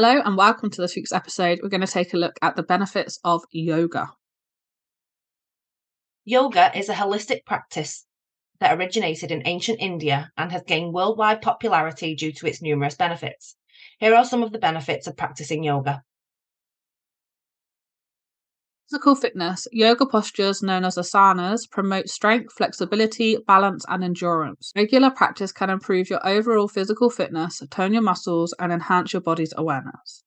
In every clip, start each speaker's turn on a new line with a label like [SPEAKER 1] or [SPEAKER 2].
[SPEAKER 1] Hello and welcome to this week's episode. We're going to take a look at the benefits of yoga.
[SPEAKER 2] Yoga is a holistic practice that originated in ancient India and has gained worldwide popularity due to its numerous benefits. Here are some of the benefits of practicing yoga.
[SPEAKER 1] Physical fitness, yoga postures known as asanas promote strength, flexibility, balance, and endurance. Regular practice can improve your overall physical fitness, tone your muscles, and enhance your body's awareness.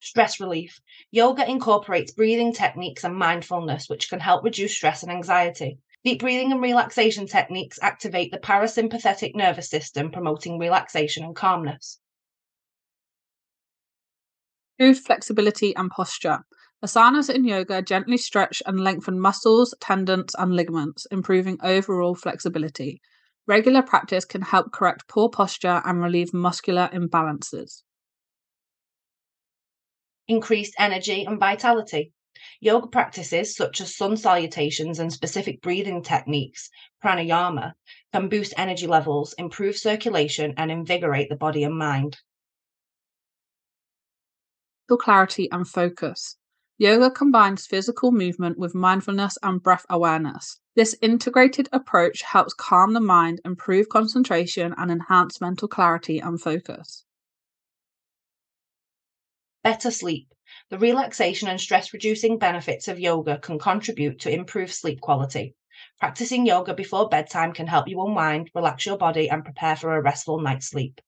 [SPEAKER 2] Stress relief. Yoga incorporates breathing techniques and mindfulness, which can help reduce stress and anxiety. Deep breathing and relaxation techniques activate the parasympathetic nervous system, promoting relaxation and calmness.
[SPEAKER 1] Improved flexibility and posture. Asanas in yoga gently stretch and lengthen muscles, tendons, and ligaments, improving overall flexibility. Regular practice can help correct poor posture and relieve muscular imbalances.
[SPEAKER 2] Increased energy and vitality. Yoga practices such as sun salutations and specific breathing techniques, pranayama, can boost energy levels, improve circulation, and invigorate the body and mind
[SPEAKER 1] clarity and focus. Yoga combines physical movement with mindfulness and breath awareness. This integrated approach helps calm the mind, improve concentration, and enhance mental clarity and focus.
[SPEAKER 2] Better sleep. The relaxation and stress reducing benefits of yoga can contribute to improved sleep quality. Practicing yoga before bedtime can help you unwind, relax your body, and prepare for a restful night's sleep.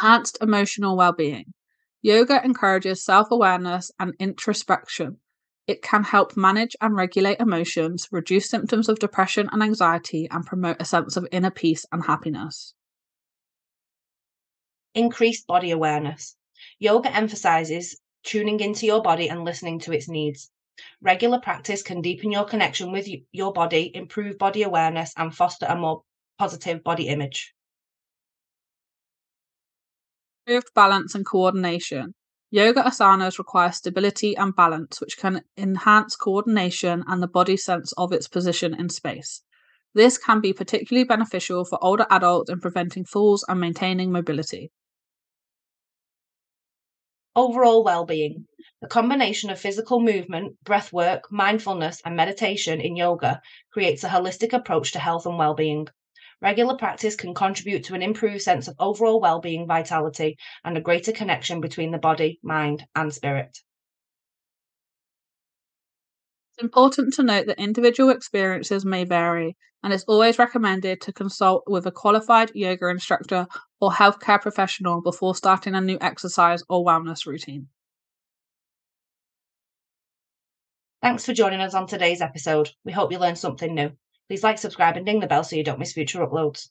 [SPEAKER 1] Enhanced emotional well-being. Yoga encourages self-awareness and introspection. It can help manage and regulate emotions, reduce symptoms of depression and anxiety, and promote a sense of inner peace and happiness.
[SPEAKER 2] Increased body awareness. Yoga emphasizes tuning into your body and listening to its needs. Regular practice can deepen your connection with your body, improve body awareness, and foster a more positive body image.
[SPEAKER 1] Improved balance and coordination. Yoga asanas require stability and balance, which can enhance coordination and the body's sense of its position in space. This can be particularly beneficial for older adults in preventing falls and maintaining mobility.
[SPEAKER 2] Overall well-being. The combination of physical movement, breath work, mindfulness, and meditation in yoga creates a holistic approach to health and well-being. Regular practice can contribute to an improved sense of overall well-being, vitality, and a greater connection between the body, mind, and spirit.
[SPEAKER 1] It's important to note that individual experiences may vary, and it's always recommended to consult with a qualified yoga instructor or healthcare professional before starting a new exercise or wellness routine.
[SPEAKER 2] Thanks for joining us on today's episode. We hope you learned something new. Please like, subscribe, and ding the bell so you don't miss future uploads.